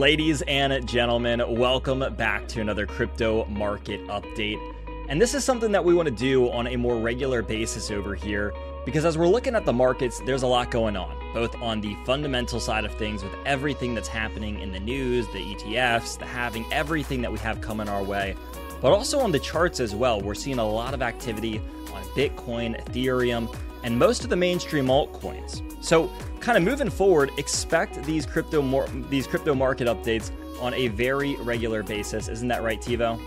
Ladies and gentlemen, welcome back to another crypto market update. And this is something that we want to do on a more regular basis over here because as we're looking at the markets, there's a lot going on, both on the fundamental side of things with everything that's happening in the news, the ETFs, the halving, everything that we have coming our way, but also on the charts as well. We're seeing a lot of activity on Bitcoin, Ethereum, and most of the mainstream altcoins. So, kind of moving forward, expect these crypto these crypto market updates on a very regular basis. Isn't that right, Tevo?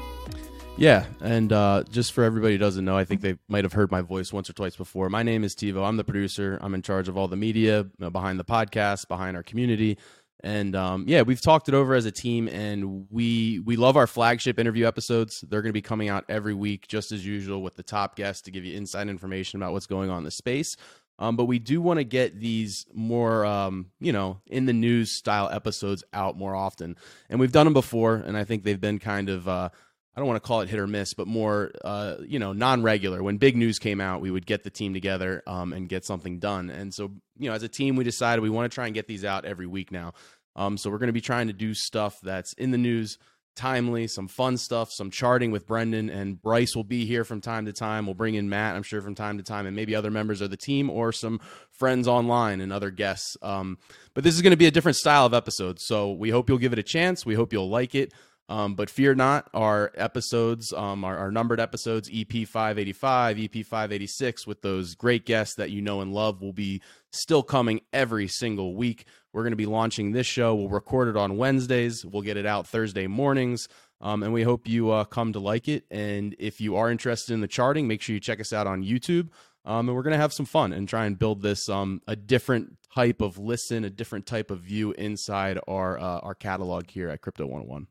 Yeah, and uh, just for everybody who doesn't know, I think they might have heard my voice once or twice before. My name is Tevo. I'm the producer. I'm in charge of all the media behind the podcast, behind our community, and um, yeah, we've talked it over as a team, and we we love our flagship interview episodes. They're going to be coming out every week, just as usual, with the top guests to give you inside information about what's going on in the space. Um, but we do want to get these more, um, you know, in the news style episodes out more often. And we've done them before, and I think they've been kind of, uh, I don't want to call it hit or miss, but more, uh, you know, non regular. When big news came out, we would get the team together um, and get something done. And so, you know, as a team, we decided we want to try and get these out every week now. Um, so we're going to be trying to do stuff that's in the news timely, some fun stuff, some charting with Brendan and Bryce will be here from time to time. We'll bring in Matt, I'm sure, from time to time, and maybe other members of the team or some friends online and other guests. Um, but this is going to be a different style of episode, so we hope you'll give it a chance. We hope you'll like it. Um, but fear not, our episodes, um, our, our, numbered episodes, EP 585, EP 586, with those great guests that you know and love, will be still coming every single week. We're going to be launching this show. We'll record it on Wednesdays. We'll get it out Thursday mornings. Um, and we hope you uh, come to like it. And if you are interested in the charting, make sure you check us out on YouTube. Um, and we're going to have some fun and try and build this um, a different type of listen, a different type of view inside our uh, our catalog here at Crypto 101.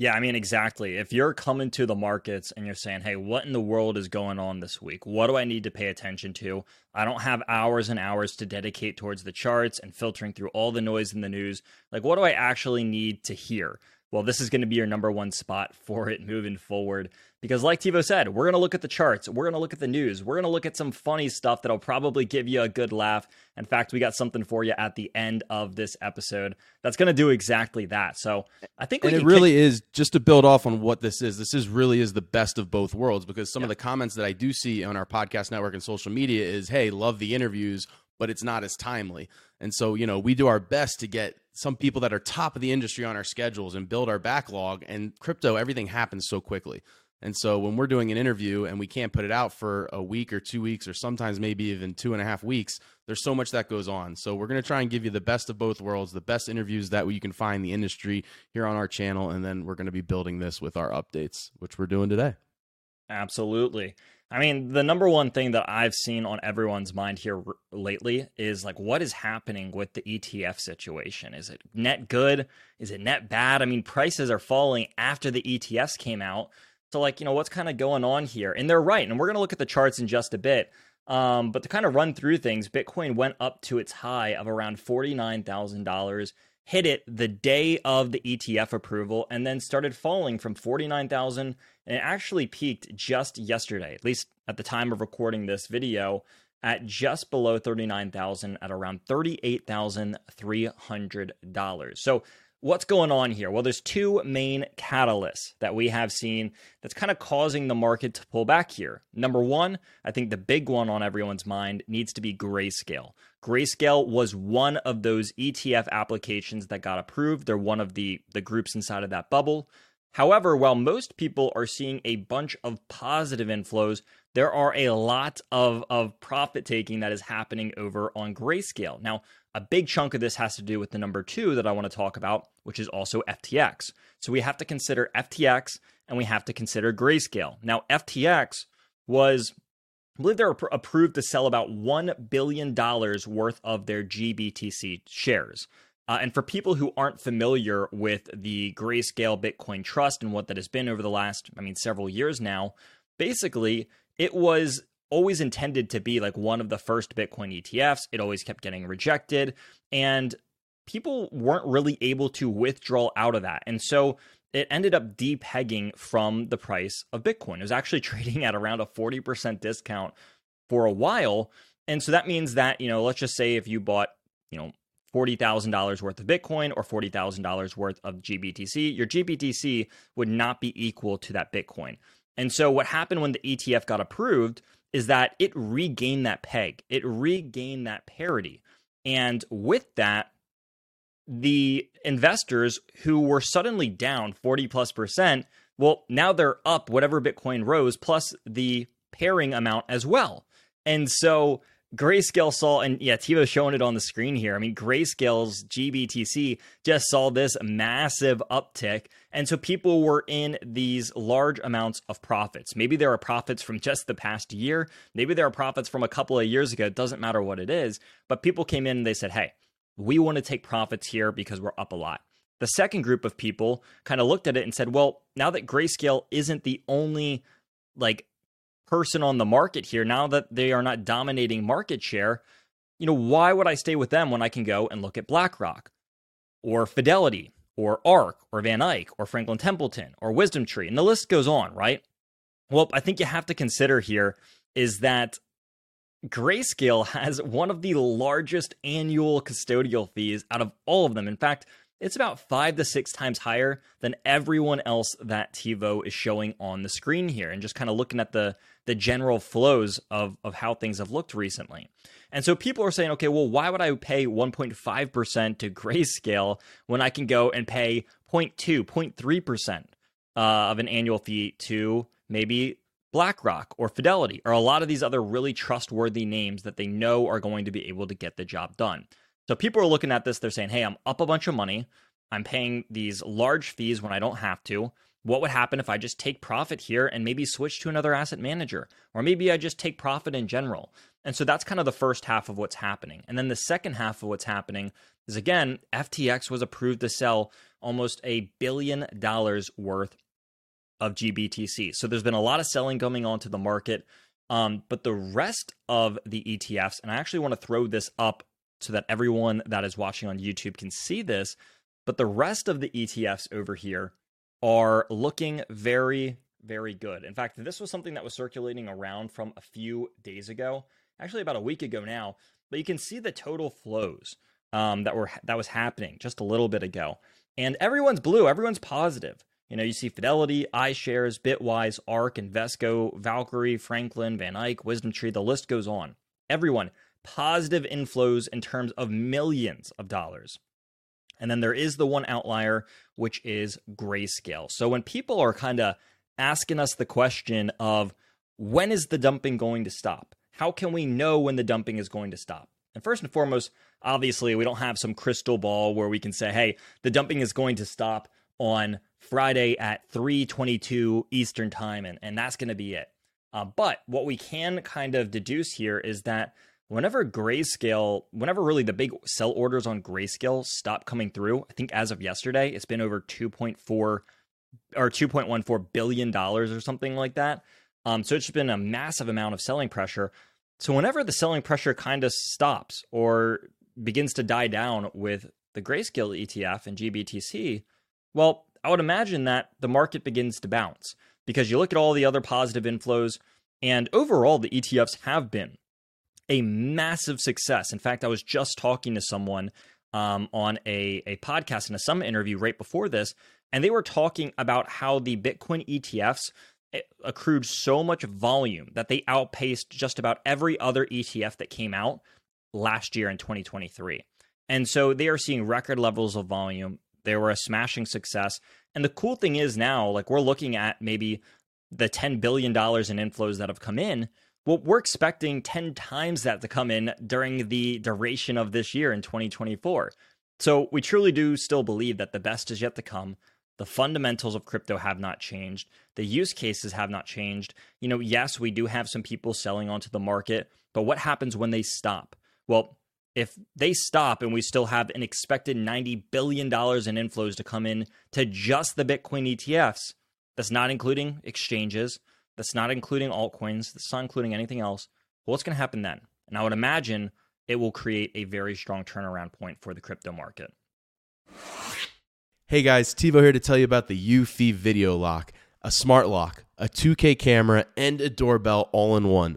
Yeah, I mean, exactly. If you're coming to the markets and you're saying, hey, what in the world is going on this week? What do I need to pay attention to? I don't have hours and hours to dedicate towards the charts and filtering through all the noise in the news. Like, what do I actually need to hear? well, this is going to be your number one spot for it moving forward. Because, like Tevo said, we're going to look at the charts, we're going to look at the news, we're going to look at some funny stuff that'll probably give you a good laugh. In fact, we got something for you at the end of this episode that's going to do exactly that. So, I think and it really kick- is just to build off on what this is. This is really is the best of both worlds because some of the comments that I do see on our podcast network and social media is, "Hey, love the interviews." But it's not as timely. And so, you know, we do our best to get some people that are top of the industry on our schedules and build our backlog. And crypto, everything happens so quickly. And so when we're doing an interview and we can't put it out for a week or two weeks or sometimes maybe even two and a half weeks, there's so much that goes on. So we're going to try and give you the best of both worlds, the best interviews that you can find in the industry here on our channel. And then we're going to be building this with our updates, which we're doing today. Absolutely. I mean, the number one thing that I've seen on everyone's mind here r- lately is like, what is happening with the ETF situation? Is it net good? Is it net bad? I mean, prices are falling after the ETFs came out. So, like, you know, what's kind of going on here? And they're right. And we're going to look at the charts in just a bit. Um, but to kind of run through things, Bitcoin went up to its high of around $49,000 hit it the day of the ETF approval and then started falling from 49,000 and it actually peaked just yesterday, at least at the time of recording this video, at just below 39,000 at around $38,300. So what's going on here? Well, there's two main catalysts that we have seen that's kind of causing the market to pull back here. Number one, I think the big one on everyone's mind needs to be grayscale. Grayscale was one of those ETF applications that got approved. They're one of the, the groups inside of that bubble. However, while most people are seeing a bunch of positive inflows, there are a lot of, of profit taking that is happening over on Grayscale. Now, a big chunk of this has to do with the number two that I want to talk about, which is also FTX. So we have to consider FTX and we have to consider Grayscale. Now, FTX was I believe they're approved to sell about $1 billion worth of their GBTC shares. Uh, and for people who aren't familiar with the Grayscale Bitcoin Trust and what that has been over the last, I mean, several years now, basically, it was always intended to be like one of the first Bitcoin ETFs. It always kept getting rejected. And people weren't really able to withdraw out of that. And so it ended up depegging from the price of Bitcoin. It was actually trading at around a 40% discount for a while. And so that means that, you know, let's just say if you bought, you know, $40,000 worth of Bitcoin or $40,000 worth of GBTC, your GBTC would not be equal to that Bitcoin. And so what happened when the ETF got approved is that it regained that peg, it regained that parity. And with that, the investors who were suddenly down 40 plus percent, well, now they're up whatever Bitcoin rose plus the pairing amount as well. And so Grayscale saw, and yeah, Tevo's showing it on the screen here. I mean, Grayscale's GBTC just saw this massive uptick. And so people were in these large amounts of profits. Maybe there are profits from just the past year. Maybe there are profits from a couple of years ago. It doesn't matter what it is. But people came in and they said, hey, we want to take profits here because we're up a lot. The second group of people kind of looked at it and said, well, now that Grayscale isn't the only like person on the market here, now that they are not dominating market share, you know, why would I stay with them when I can go and look at BlackRock or Fidelity or ARK or Van Eck or Franklin Templeton or Wisdom Tree? And the list goes on, right? Well, I think you have to consider here is that Grayscale has one of the largest annual custodial fees out of all of them. In fact, it's about five to six times higher than everyone else that Tevo is showing on the screen here. And just kind of looking at the the general flows of, of how things have looked recently. And so people are saying, okay, well, why would I pay 1.5% to Grayscale when I can go and pay 0.2, 0.3% uh, of an annual fee to maybe BlackRock or Fidelity or a lot of these other really trustworthy names that they know are going to be able to get the job done. So people are looking at this, they're saying, hey, I'm up a bunch of money. I'm paying these large fees when I don't have to. What would happen if I just take profit here and maybe switch to another asset manager? Or maybe I just take profit in general. And so that's kind of the first half of what's happening. And then the second half of what's happening is again, FTX was approved to sell almost a billion dollars worth of GBTC. So there's been a lot of selling coming onto the market. Um, but the rest of the ETFs, and I actually want to throw this up so that everyone that is watching on YouTube can see this. But the rest of the ETFs over here are looking very, very good. In fact, this was something that was circulating around from a few days ago, actually about a week ago now. But you can see the total flows um, that were that was happening just a little bit ago, and everyone's blue, everyone's positive. You know, you see Fidelity, iShares, Bitwise, ARK, Invesco, Valkyrie, Franklin, Van Eck, Wisdom Tree. The list goes on. Everyone positive inflows in terms of millions of dollars. And then there is the one outlier, which is grayscale. So when people are kind of asking us the question of when is the dumping going to stop? How can we know when the dumping is going to stop? And first and foremost, obviously, we don't have some crystal ball where we can say, hey, the dumping is going to stop on Friday at 3:22 Eastern time, and, and that's going to be it. Uh, but what we can kind of deduce here is that whenever grayscale, whenever really the big sell orders on grayscale stop coming through, I think as of yesterday, it's been over 2.4 or 2.14 billion dollars or something like that. Um, so it's been a massive amount of selling pressure. So whenever the selling pressure kind of stops or begins to die down with the grayscale ETF and GBTC, well, I would imagine that the market begins to bounce because you look at all the other positive inflows, and overall the ETFs have been a massive success. In fact, I was just talking to someone um, on a, a podcast in a summit interview right before this, and they were talking about how the Bitcoin ETFs eh, accrued so much volume that they outpaced just about every other ETF that came out last year in 2023. And so they are seeing record levels of volume. They were a smashing success. And the cool thing is now, like we're looking at maybe the $10 billion in inflows that have come in well, we're expecting 10 times that to come in during the duration of this year in 2024. So we truly do still believe that the best is yet to come. The fundamentals of crypto have not changed. The use cases have not changed. You know, yes, we do have some people selling onto the market, but what happens when they stop? Well, if they stop and we still have an expected $90 billion in inflows to come in to just the Bitcoin ETFs, that's not including exchanges, that's not including altcoins. That's not including anything else. what's going to happen then? And I would imagine it will create a very strong turnaround point for the crypto market. Hey guys, Tivo here to tell you about the Eufy Video Lock, a smart lock, a 2K camera, and a doorbell all in one.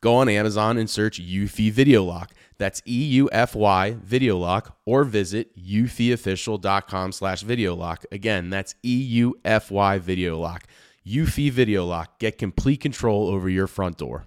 go on Amazon and search Eufy Video Lock. That's E U F Y Video Lock, or visit eufyofficial.com slash video lock. Again, that's E U F Y Video Lock. Eufy Video Lock. Get complete control over your front door.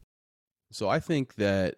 So I think that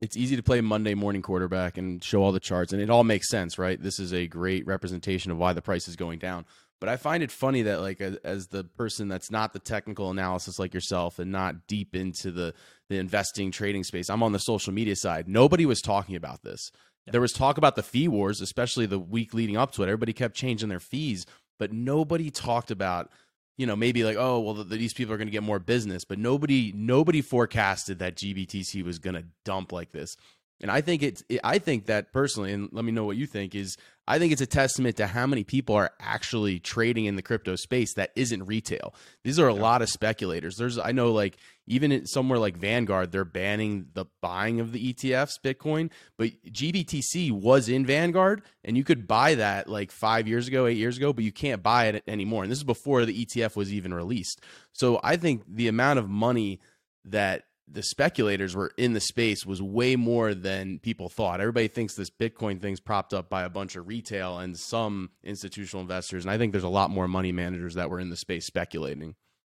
it's easy to play Monday morning quarterback and show all the charts, and it all makes sense, right? This is a great representation of why the price is going down. But I find it funny that, like, as, the person that's not the technical analysis like yourself and not deep into the the investing trading space, I'm on the social media side. Nobody was talking about this. Yeah. There was talk about the fee wars, especially the week leading up to it. Everybody kept changing their fees, but nobody talked about you know maybe like oh well the, these people are going to get more business but nobody nobody forecasted that gbtc was going to dump like this and i think it's i think that personally and let me know what you think is i think it's a testament to how many people are actually trading in the crypto space that isn't retail these are a yeah. lot of speculators there's i know like even somewhere like Vanguard, they're banning the buying of the ETFs, Bitcoin. But GBTC was in Vanguard, and you could buy that like five years ago, eight years ago, but you can't buy it anymore. And this is before the ETF was even released. So I think the amount of money that the speculators were in the space was way more than people thought. Everybody thinks this Bitcoin thing's propped up by a bunch of retail and some institutional investors. And I think there's a lot more money managers that were in the space speculating.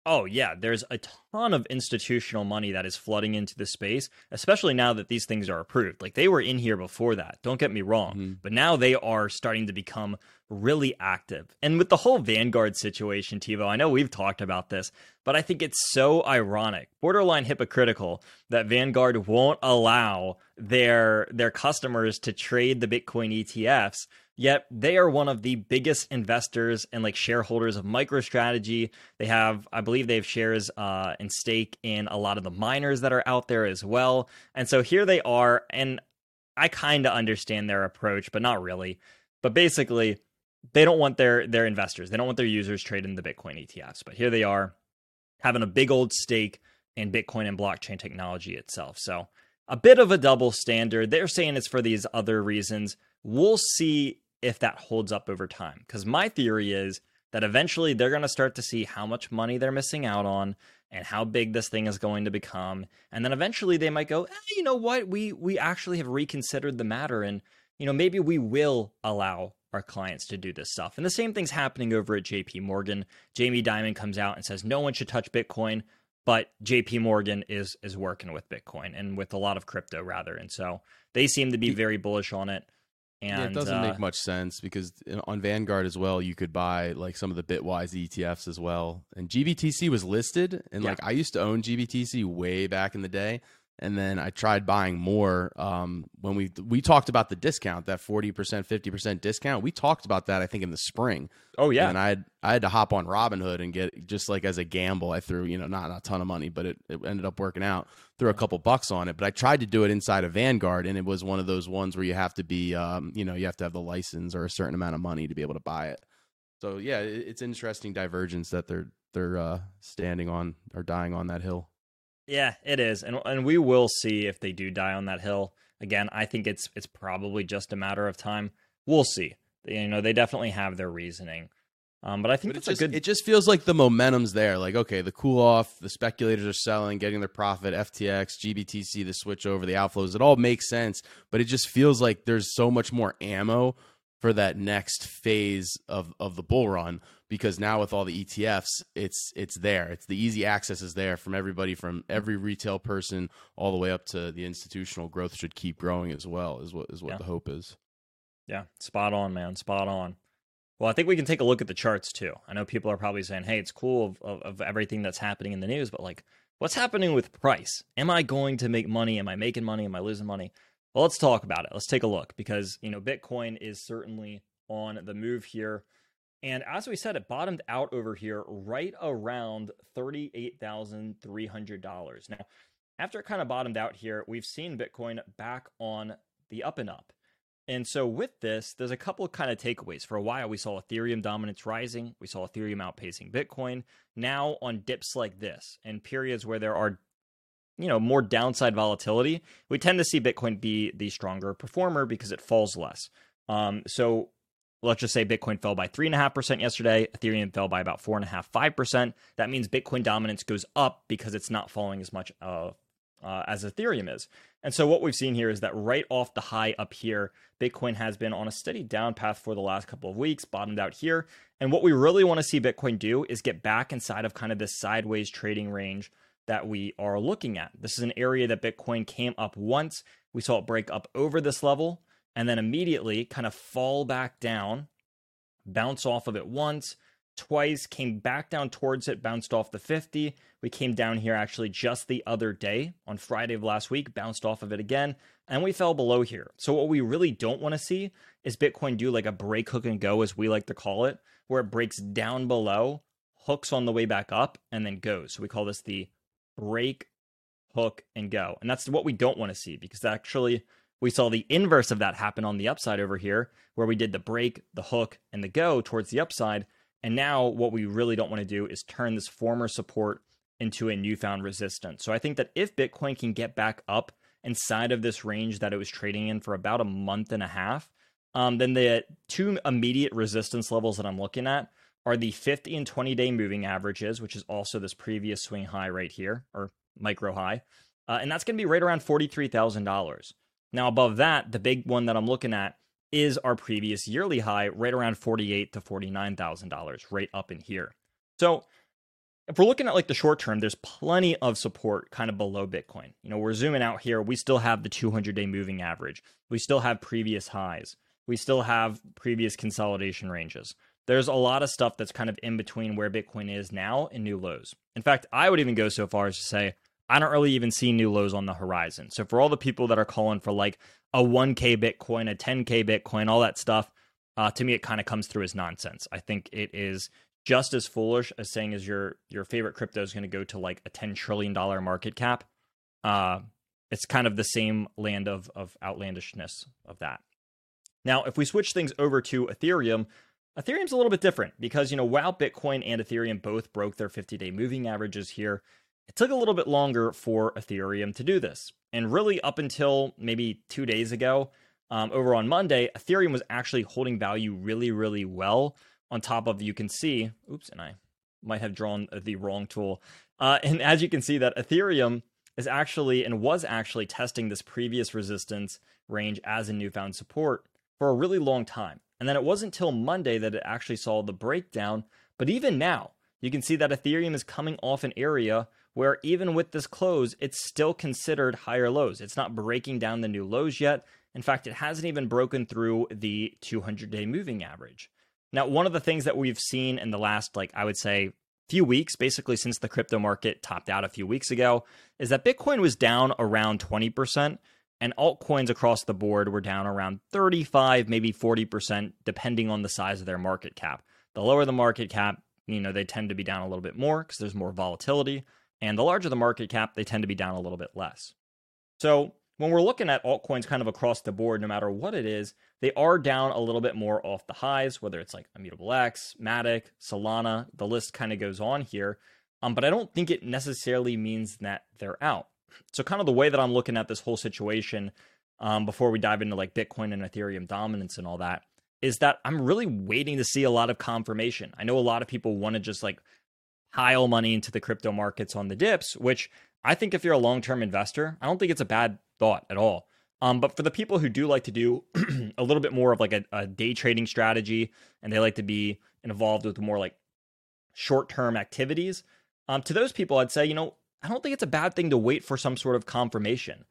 Oh, yeah. There's a ton of institutional money that is flooding into the space, especially now that these things are approved. Like they were in here before that, don't get me wrong, mm-hmm. but now they are starting to become really active. And with the whole Vanguard situation, Tevo, I know we've talked about this, but I think it's so ironic, borderline hypocritical, that Vanguard won't allow their their customers to trade the Bitcoin ETFs Yet they are one of the biggest investors and like shareholders of MicroStrategy. They have, I believe, they have shares uh, and stake in a lot of the miners that are out there as well. And so here they are, and I kind of understand their approach, but not really. But basically, they don't want their their investors, they don't want their users trading the Bitcoin ETFs. But here they are, having a big old stake in Bitcoin and blockchain technology itself. So a bit of a double standard. They're saying it's for these other reasons. We'll see if that holds up over time. Because my theory is that eventually they're going to start to see how much money they're missing out on and how big this thing is going to become. And then eventually they might go, eh, you know what? We we actually have reconsidered the matter and you know, maybe we will allow our clients to do this stuff. And the same thing's happening over at JP Morgan. Jamie Dimon comes out and says no one should touch Bitcoin, but JP Morgan is is working with Bitcoin and with a lot of crypto rather. And so they seem to be very bullish on it. And yeah, it doesn't uh, make much sense because on Vanguard as well, you could buy like some of the Bitwise ETFs as well. And GBTC was listed, and Yeah. like I used to own GBTC way back in the day, and then I tried buying more um, when we we talked about the discount, that forty percent, fifty percent discount. We talked about that I think in the spring. Oh yeah. and I had I had to hop on Robinhood and get just like as a gamble. I threw you know not, not a ton of money, but it, it ended up working out. Threw a couple bucks on it, but I tried to do it inside of Vanguard, and it was one of those ones where you have to be um, you know you have to have the license or a certain amount of money to be able to buy it. So yeah, it, it's interesting divergence that they're they're uh, standing on or dying on that hill. Yeah, it is, and and we will see if they do die on that hill. Again, I think it's it's probably just a matter of time. We'll see. You know, they definitely have their reasoning, um, but I think But it that's just, a good. it just feels like the momentum's there. Like, okay, the cool off, the speculators are selling, getting their profit, FTX, GBTC, the switch over, the outflows, it all makes sense. But it just feels like there's so much more ammo for that next phase of, of the bull run because now with all the ETFs, it's it's there. It's the easy access is there from everybody from every retail person all the way up to the institutional growth should keep growing as well, is what is what Yeah. the hope is. Yeah, spot on, man. Spot on. Well, I think we can take a look at the charts too. I know people are probably saying, "Hey, it's cool of, of, of everything that's happening in the news," but like, what's happening with price? Am I going to make money? Am I making money? Am I losing money? Well, let's talk about it. Let's take a look because you know Bitcoin is certainly on the move here, and as we said, it bottomed out over here right around thirty-eight thousand three hundred dollars. Now, after it kind of bottomed out here, we've seen Bitcoin back on the up and up. And so with this, there's a couple of kind of takeaways. For a while, we saw Ethereum dominance rising. We saw Ethereum outpacing Bitcoin. Now on dips like this and periods where there are, you know, more downside volatility, we tend to see Bitcoin be the stronger performer because it falls less. Um, so let's just say Bitcoin fell by three and a half percent yesterday. Ethereum fell by about four and a half, five percent. That means Bitcoin dominance goes up because it's not falling as much uh, uh, as Ethereum is. And so what we've seen here is that right off the high up here, Bitcoin has been on a steady down path for the last couple of weeks, bottomed out here. And what we really want to see Bitcoin do is get back inside of kind of this sideways trading range that we are looking at. This is an area that Bitcoin came up once. We saw it break up over this level and then immediately kind of fall back down, bounce off of it once, twice, came back down towards it, bounced off the 50. We came down here actually just the other day on Friday of last week, bounced off of it again, and we fell below here. So, what we really don't want to see is Bitcoin do like a break, hook, and go, as we like to call it, where it breaks down below, hooks on the way back up, and then goes. So, we call this the break, hook, and go. And that's what we don't want to see because actually we saw the inverse of that happen on the upside over here, where we did the break, the hook, and the go towards the upside. And now what we really don't want to do is turn this former support into a newfound resistance. So I think that if Bitcoin can get back up inside of this range that it was trading in for about a month and a half, um, then the two immediate resistance levels that I'm looking at are the 50 and 20 day moving averages, which is also this previous swing high right here, or micro high. Uh, and that's going to be right around $43,000. Now, above that, the big one that I'm looking at is our previous yearly high, right around $48,000 to $49,000, right up in here. So, if we're looking at like the short term, there's plenty of support kind of below Bitcoin. You know, we're zooming out here. We still have the 200 day moving average. We still have previous highs. We still have previous consolidation ranges. There's a lot of stuff that's kind of in between where Bitcoin is now and new lows. In fact, I would even go so far as to say, I don't really even see new lows on the horizon. So for all the people that are calling for like a 1K Bitcoin, a 10K Bitcoin, all that stuff, uh, to me it kind of comes through as nonsense. I think it is just as foolish as saying as your your favorite crypto is going to go to like a 10 trillion dollar market cap. Uh, it's kind of the same land of of outlandishness of that. Now, if we switch things over to Ethereum, Ethereum's a little bit different because you know while Bitcoin and Ethereum both broke their 50-day moving averages here, it took a little bit longer for Ethereum to do this. And really, up until maybe two days ago, um, over on Monday, Ethereum was actually holding value really, really well. On top of, you can see, oops, and I might have drawn the wrong tool. Uh, and as you can see, that Ethereum is actually and was actually testing this previous resistance range as a newfound support for a really long time. And then it wasn't until Monday that it actually saw the breakdown. But even now, you can see that Ethereum is coming off an area where even with this close, it's still considered higher lows. It's not breaking down the new lows yet. In fact, it hasn't even broken through the 200 day moving average. Now, one of the things that we've seen in the last, like, I would say, few weeks, basically since the crypto market topped out a few weeks ago, is that Bitcoin was down around 20% and altcoins across the board were down around 35, maybe 40%, depending on the size of their market cap. The lower the market cap, you know, they tend to be down a little bit more because there's more volatility. And the larger the market cap, they tend to be down a little bit less. So when we're looking at altcoins kind of across the board, no matter what it is, they are down a little bit more off the highs, whether it's like Immutable X, Matic, Solana, the list kind of goes on here. Um, but I don't think it necessarily means that they're out. So, kind of the way that I'm looking at this whole situation um, before we dive into like Bitcoin and Ethereum dominance and all that is that I'm really waiting to see a lot of confirmation. I know a lot of people want to just like pile money into the crypto markets on the dips, which I think if you're a long term investor, I don't think it's a bad thought at all. Um, but for the people who do like to do a little bit more of like a, a day trading strategy and they like to be involved with more like short term activities, um, to those people, I'd say, you know, I don't think it's a bad thing to wait for some sort of confirmation.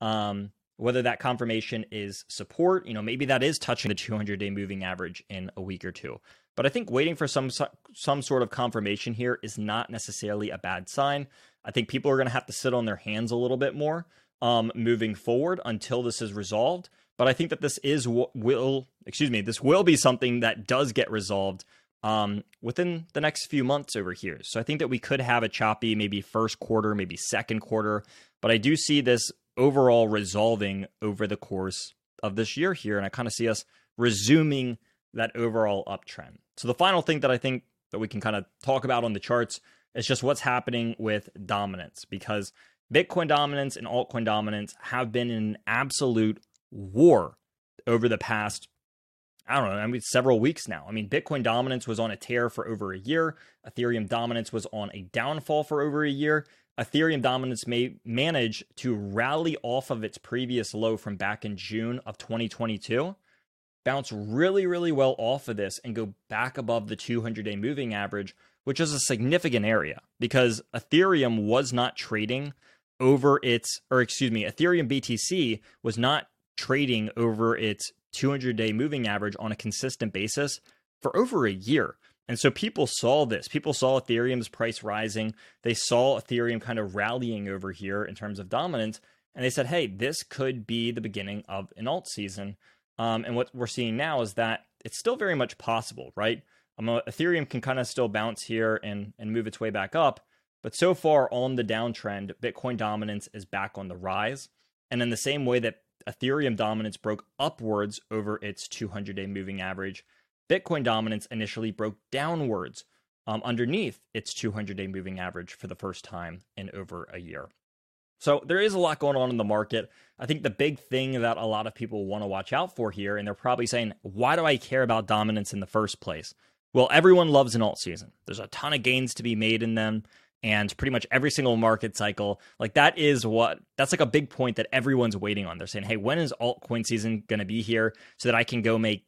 Um, whether that confirmation is support, you know, maybe that is touching the 200 day moving average in a week or two. But I think waiting for some some sort of confirmation here is not necessarily a bad sign. I think people are going to have to sit on their hands a little bit more um, moving forward until this is resolved. But I think that this is will excuse me, this will be something that does get resolved um, within the next few months over here. So I think that we could have a choppy, maybe first quarter, maybe second quarter. But I do see this overall resolving over the course of this year here, and I kind of see us resuming that overall uptrend. So the final thing that I think that we can kind of talk about on the charts is just what's happening with dominance because Bitcoin dominance and altcoin dominance have been in an absolute war over the past, I don't know, I mean, several weeks now. I mean, Bitcoin dominance was on a tear for over a year. Ethereum dominance was on a downfall for over a year. Ethereum dominance may manage to rally off of its previous low from back in June of 2022, bounce really, really well off of this, and go back above the 200 day moving average, which is a significant area because Ethereum was not trading over its, or excuse me, Ethereum BTC was not trading over its 200 day moving average on a consistent basis for over a year. And so people saw this. People saw Ethereum's price rising. They saw Ethereum kind of rallying over here in terms of dominance. And they said, hey, this could be the beginning of an alt season. Um, and what we're seeing now is that it's still very much possible, right? Um, Ethereum can kind of still bounce here and, and move its way back up. But so far on the downtrend, Bitcoin dominance is back on the rise. And in the same way that Ethereum dominance broke upwards over its 200 day moving average, Bitcoin dominance initially broke downwards um, underneath its 200 day moving average for the first time in over a year. So there is a lot going on in the market. I think the big thing that a lot of people want to watch out for here, and they're probably saying, why do I care about dominance in the first place? Well, everyone loves an alt season. There's a ton of gains to be made in them and pretty much every single market cycle like that is what that's like a big point that everyone's waiting on they're saying hey when is altcoin season going to be here so that i can go make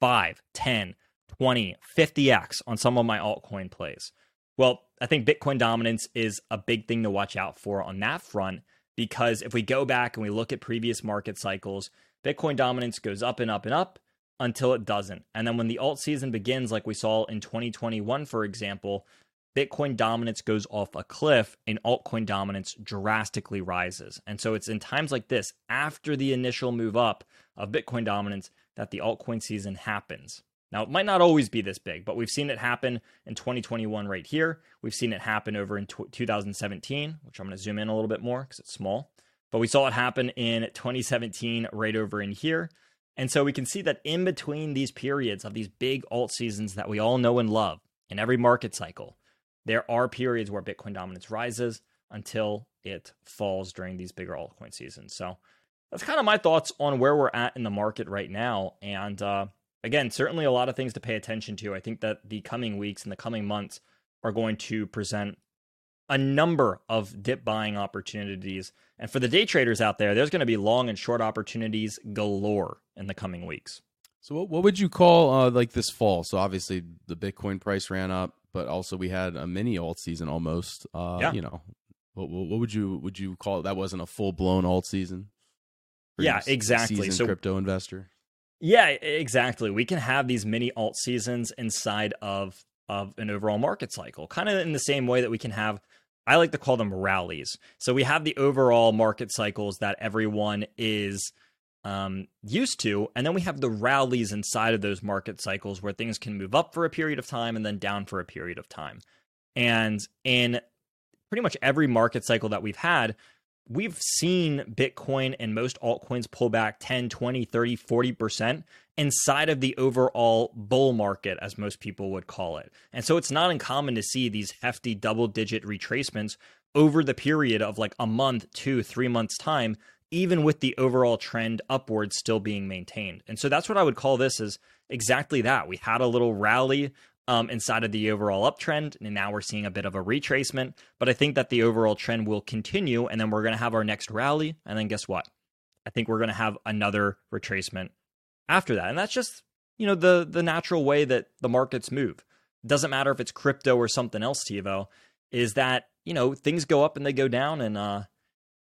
5 10 20 50x on some of my altcoin plays well i think bitcoin dominance is a big thing to watch out for on that front because if we go back and we look at previous market cycles bitcoin dominance goes up and up and up until it doesn't and then when the alt season begins like we saw in 2021 for example Bitcoin dominance goes off a cliff and altcoin dominance drastically rises. And so it's in times like this, after the initial move up of Bitcoin dominance, that the altcoin season happens. Now, it might not always be this big, but we've seen it happen in 2021 right here. We've seen it happen over in 2017, which I'm going to zoom in a little bit more because it's small. But we saw it happen in 2017 right over in here. And so we can see that in between these periods of these big alt seasons that we all know and love in every market cycle, there are periods where Bitcoin dominance rises until it falls during these bigger altcoin seasons. So that's kind of my thoughts on where we're at in the market right now. And uh, again, certainly a lot of things to pay attention to. I think that the coming weeks and the coming months are going to present a number of dip buying opportunities. And for the day traders out there, there's going to be long and short opportunities galore in the coming weeks. So, what, what would you call uh, like this fall? So, obviously, the Bitcoin price ran up, but also we had a mini alt season almost. Uh, yeah. You know, what, what would you would you call it? That wasn't a full blown alt season. Yeah, exactly. So crypto investor. Yeah, exactly. We can have these mini alt seasons inside of of an overall market cycle, kind of in the same way that we can have I like to call them rallies. So we have the overall market cycles that everyone is um, used to, and then we have the rallies inside of those market cycles where things can move up for a period of time and then down for a period of time. And in pretty much every market cycle that we've had, we've seen Bitcoin and most altcoins pull back 10, 20, 30, 40% inside of the overall bull market, as most people would call it. And so it's not uncommon to see these hefty double digit retracements over the period of like a month, two, three months' time, even with the overall trend upwards still being maintained. And so that's what I would call this is exactly that. We had a little rally um, inside of the overall uptrend. And now we're seeing a bit of a retracement. But I think that the overall trend will continue. And then we're going to have our next rally. And then guess what? I think we're going to have another retracement after that. And that's just, you know, the the natural way that the markets move. Doesn't matter if it's crypto or something else, Tevo, is that, you know, things go up and they go down and uh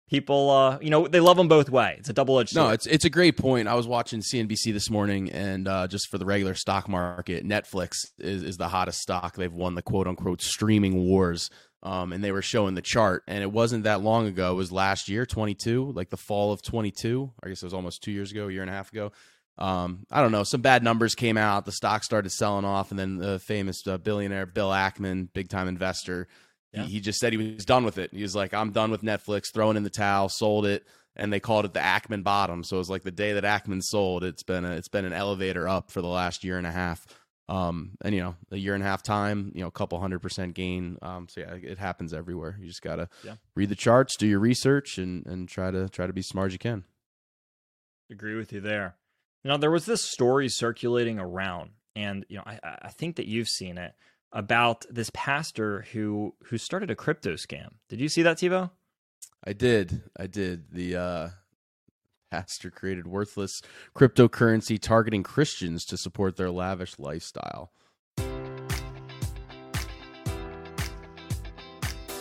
people uh you know they love them both way it's a double edged no it's it's a great point. I was watching cnbc this morning and uh just for the regular stock market netflix is, is the hottest stock. They've won the quote unquote streaming wars um and they were showing the chart. And it wasn't that long ago. It was last year 22 like the fall of 22 i guess it was almost two years ago a year and a half ago. Um, I don't know. Some bad numbers came out. The stock started selling off, and then the famous uh, billionaire Bill Ackman, big time investor, yeah. He, he, just said he was done with it. He was like, I'm done with Netflix, throwing in the towel, sold it, and they called it the Ackman bottom. So it was like the day that Ackman sold. It's been a, it's been an elevator up for the last year and a half. Um, and you know, a year and a half time, you know, a couple hundred percent gain. Um, so yeah, it happens everywhere. You just gotta yeah. read the charts, do your research, and and try to try to be smart as you can. Agree with you there. Now there was this story circulating around, and you know, I I think that you've seen it about this pastor who who started a crypto scam. Did you see that, Tevo? I did. I did. The uh, pastor created worthless cryptocurrency targeting Christians to support their lavish lifestyle.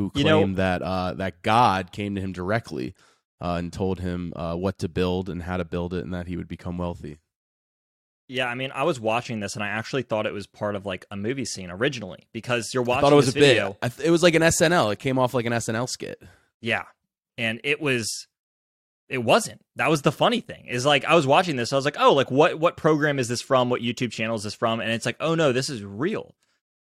who claimed you know, that uh, that God came to him directly. uh, and told him uh, what to build and how to build it, and that he would become wealthy. Yeah, I mean, I was watching this and I actually thought it was part of like a movie scene originally because you're watching. I thought it was this a video. bit. Th- it was like an SNL. It came off like an SNL skit. Yeah, and it was. It wasn't. That was the funny thing. Is like I was watching this. I was like, oh, like what what program is this from? What YouTube channel is this from? And it's like, oh no, this is real.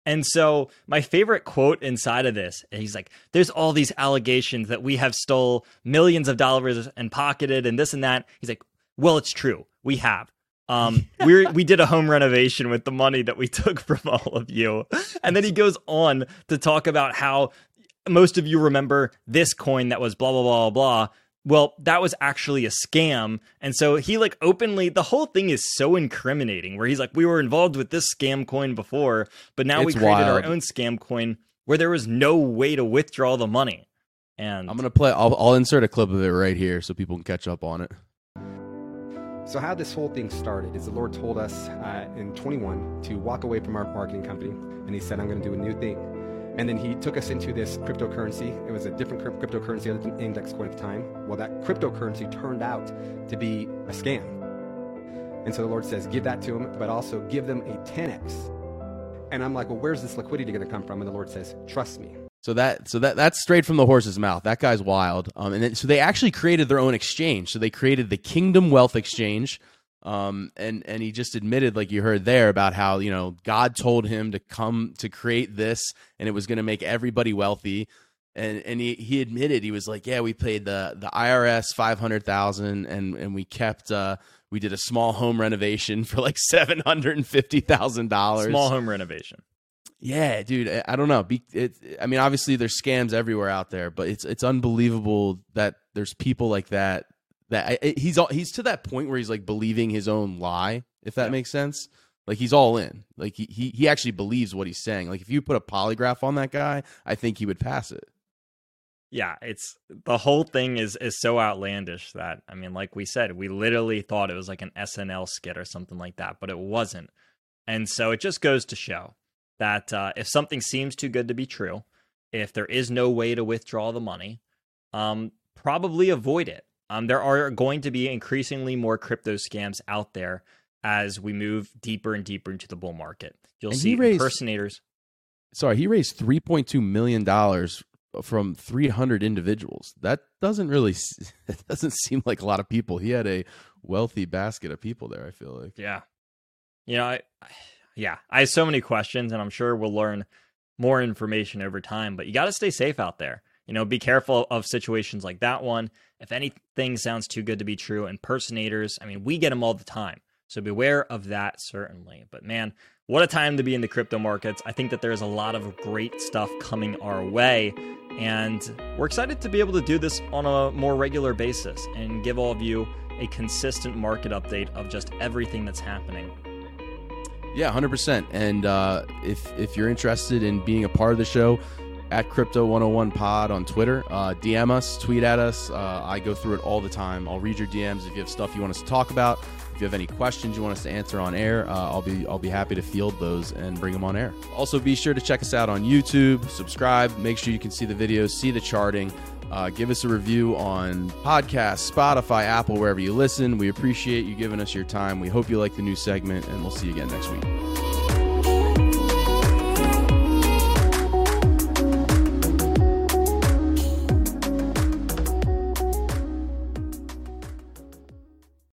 And so my favorite quote inside of this, he's like, "There's all these allegations that we have stole millions of dollars and pocketed and this and that." He's like, "Well, it's true. We have. Um, we we did a home renovation with the money that we took from all of you." And then he goes on to talk about how most of you remember this coin that was blah blah blah blah. Well, that was actually a scam. And so he like openly the whole thing is so incriminating where he's like we were involved with this scam coin before, but now we created wild. our own scam coin where there was no way to withdraw the money. And I'm gonna play. I'll, I'll insert a clip of it right here so people can catch up on it. So, how this whole thing started is the Lord told us uh, in 21 to walk away from our marketing company, and He said, I'm going to do a new thing. And then He took us into this cryptocurrency. It was a different cryp- cryptocurrency other than INDXcoin at the time. Well, that cryptocurrency turned out to be a scam. And so the Lord says, give that to them, but also give them a 10x. And I'm like, well, where's this liquidity going to come from? And the Lord says, trust me. So that so that that's straight from the horse's mouth. That guy's wild. Um, and then, so they actually created their own exchange. So they created the Kingdom Wealth Exchange. Um, and and he just admitted, like you heard there, about how you know God told him to come to create this, and it was going to make everybody wealthy. And and he, he admitted he was like, yeah, we paid the the IRS five hundred thousand, and and we kept uh we did a small home renovation for like seven hundred and fifty thousand dollars. small home renovation. Yeah, dude. I, don't know. Be, it, I mean, obviously there's scams everywhere out there, but it's it's unbelievable that there's people like that. That I, he's all, he's to that point where he's like believing his own lie, if that Yeah. makes sense. Like he's all in. Like he, he he actually believes what he's saying. Like if you put a polygraph on that guy, I think he would pass it. Yeah, it's the whole thing is is so outlandish that I mean, like we said, we literally thought it was like an SNL skit or something like that, but it wasn't. And so it just goes to show that uh, if something seems too good to be true, if there is no way to withdraw the money, um, probably avoid it. Um, there are going to be increasingly more crypto scams out there as we move deeper and deeper into the bull market. You'll And see raised- impersonators. Sorry, he raised three point two million dollars from three hundred individuals. That doesn't really. it doesn't seem like a lot of people. He had a wealthy basket of people there. I feel like. Yeah. You know, I, yeah, I have so many questions, and I'm sure we'll learn more information over time. But you got to stay safe out there. You know, be careful of situations like that one. If anything sounds too good to be true, impersonators, I mean, we get them all the time. So beware of that, certainly. But man, what a time to be in the crypto markets. I think that there's a lot of great stuff coming our way. And we're excited to be able to do this on a more regular basis and give all of you a consistent market update of just everything that's happening. Yeah, hundred percent. And uh, if if you're interested in being a part of the show, at Crypto 101 Pod on Twitter, uh, DM us, tweet at us. Uh, I go through it all the time. I'll read your DMs if you have stuff you want us to talk about. If you have any questions you want us to answer on air, uh, I'll be I'll be happy to field those and bring them on air. Also, be sure to check us out on YouTube. Subscribe. Make sure you can see the videos, see the charting. Uh, give us a review on podcasts, Spotify, Apple, wherever you listen. We appreciate you giving us your time. We hope you like the new segment, and we'll see you again next week.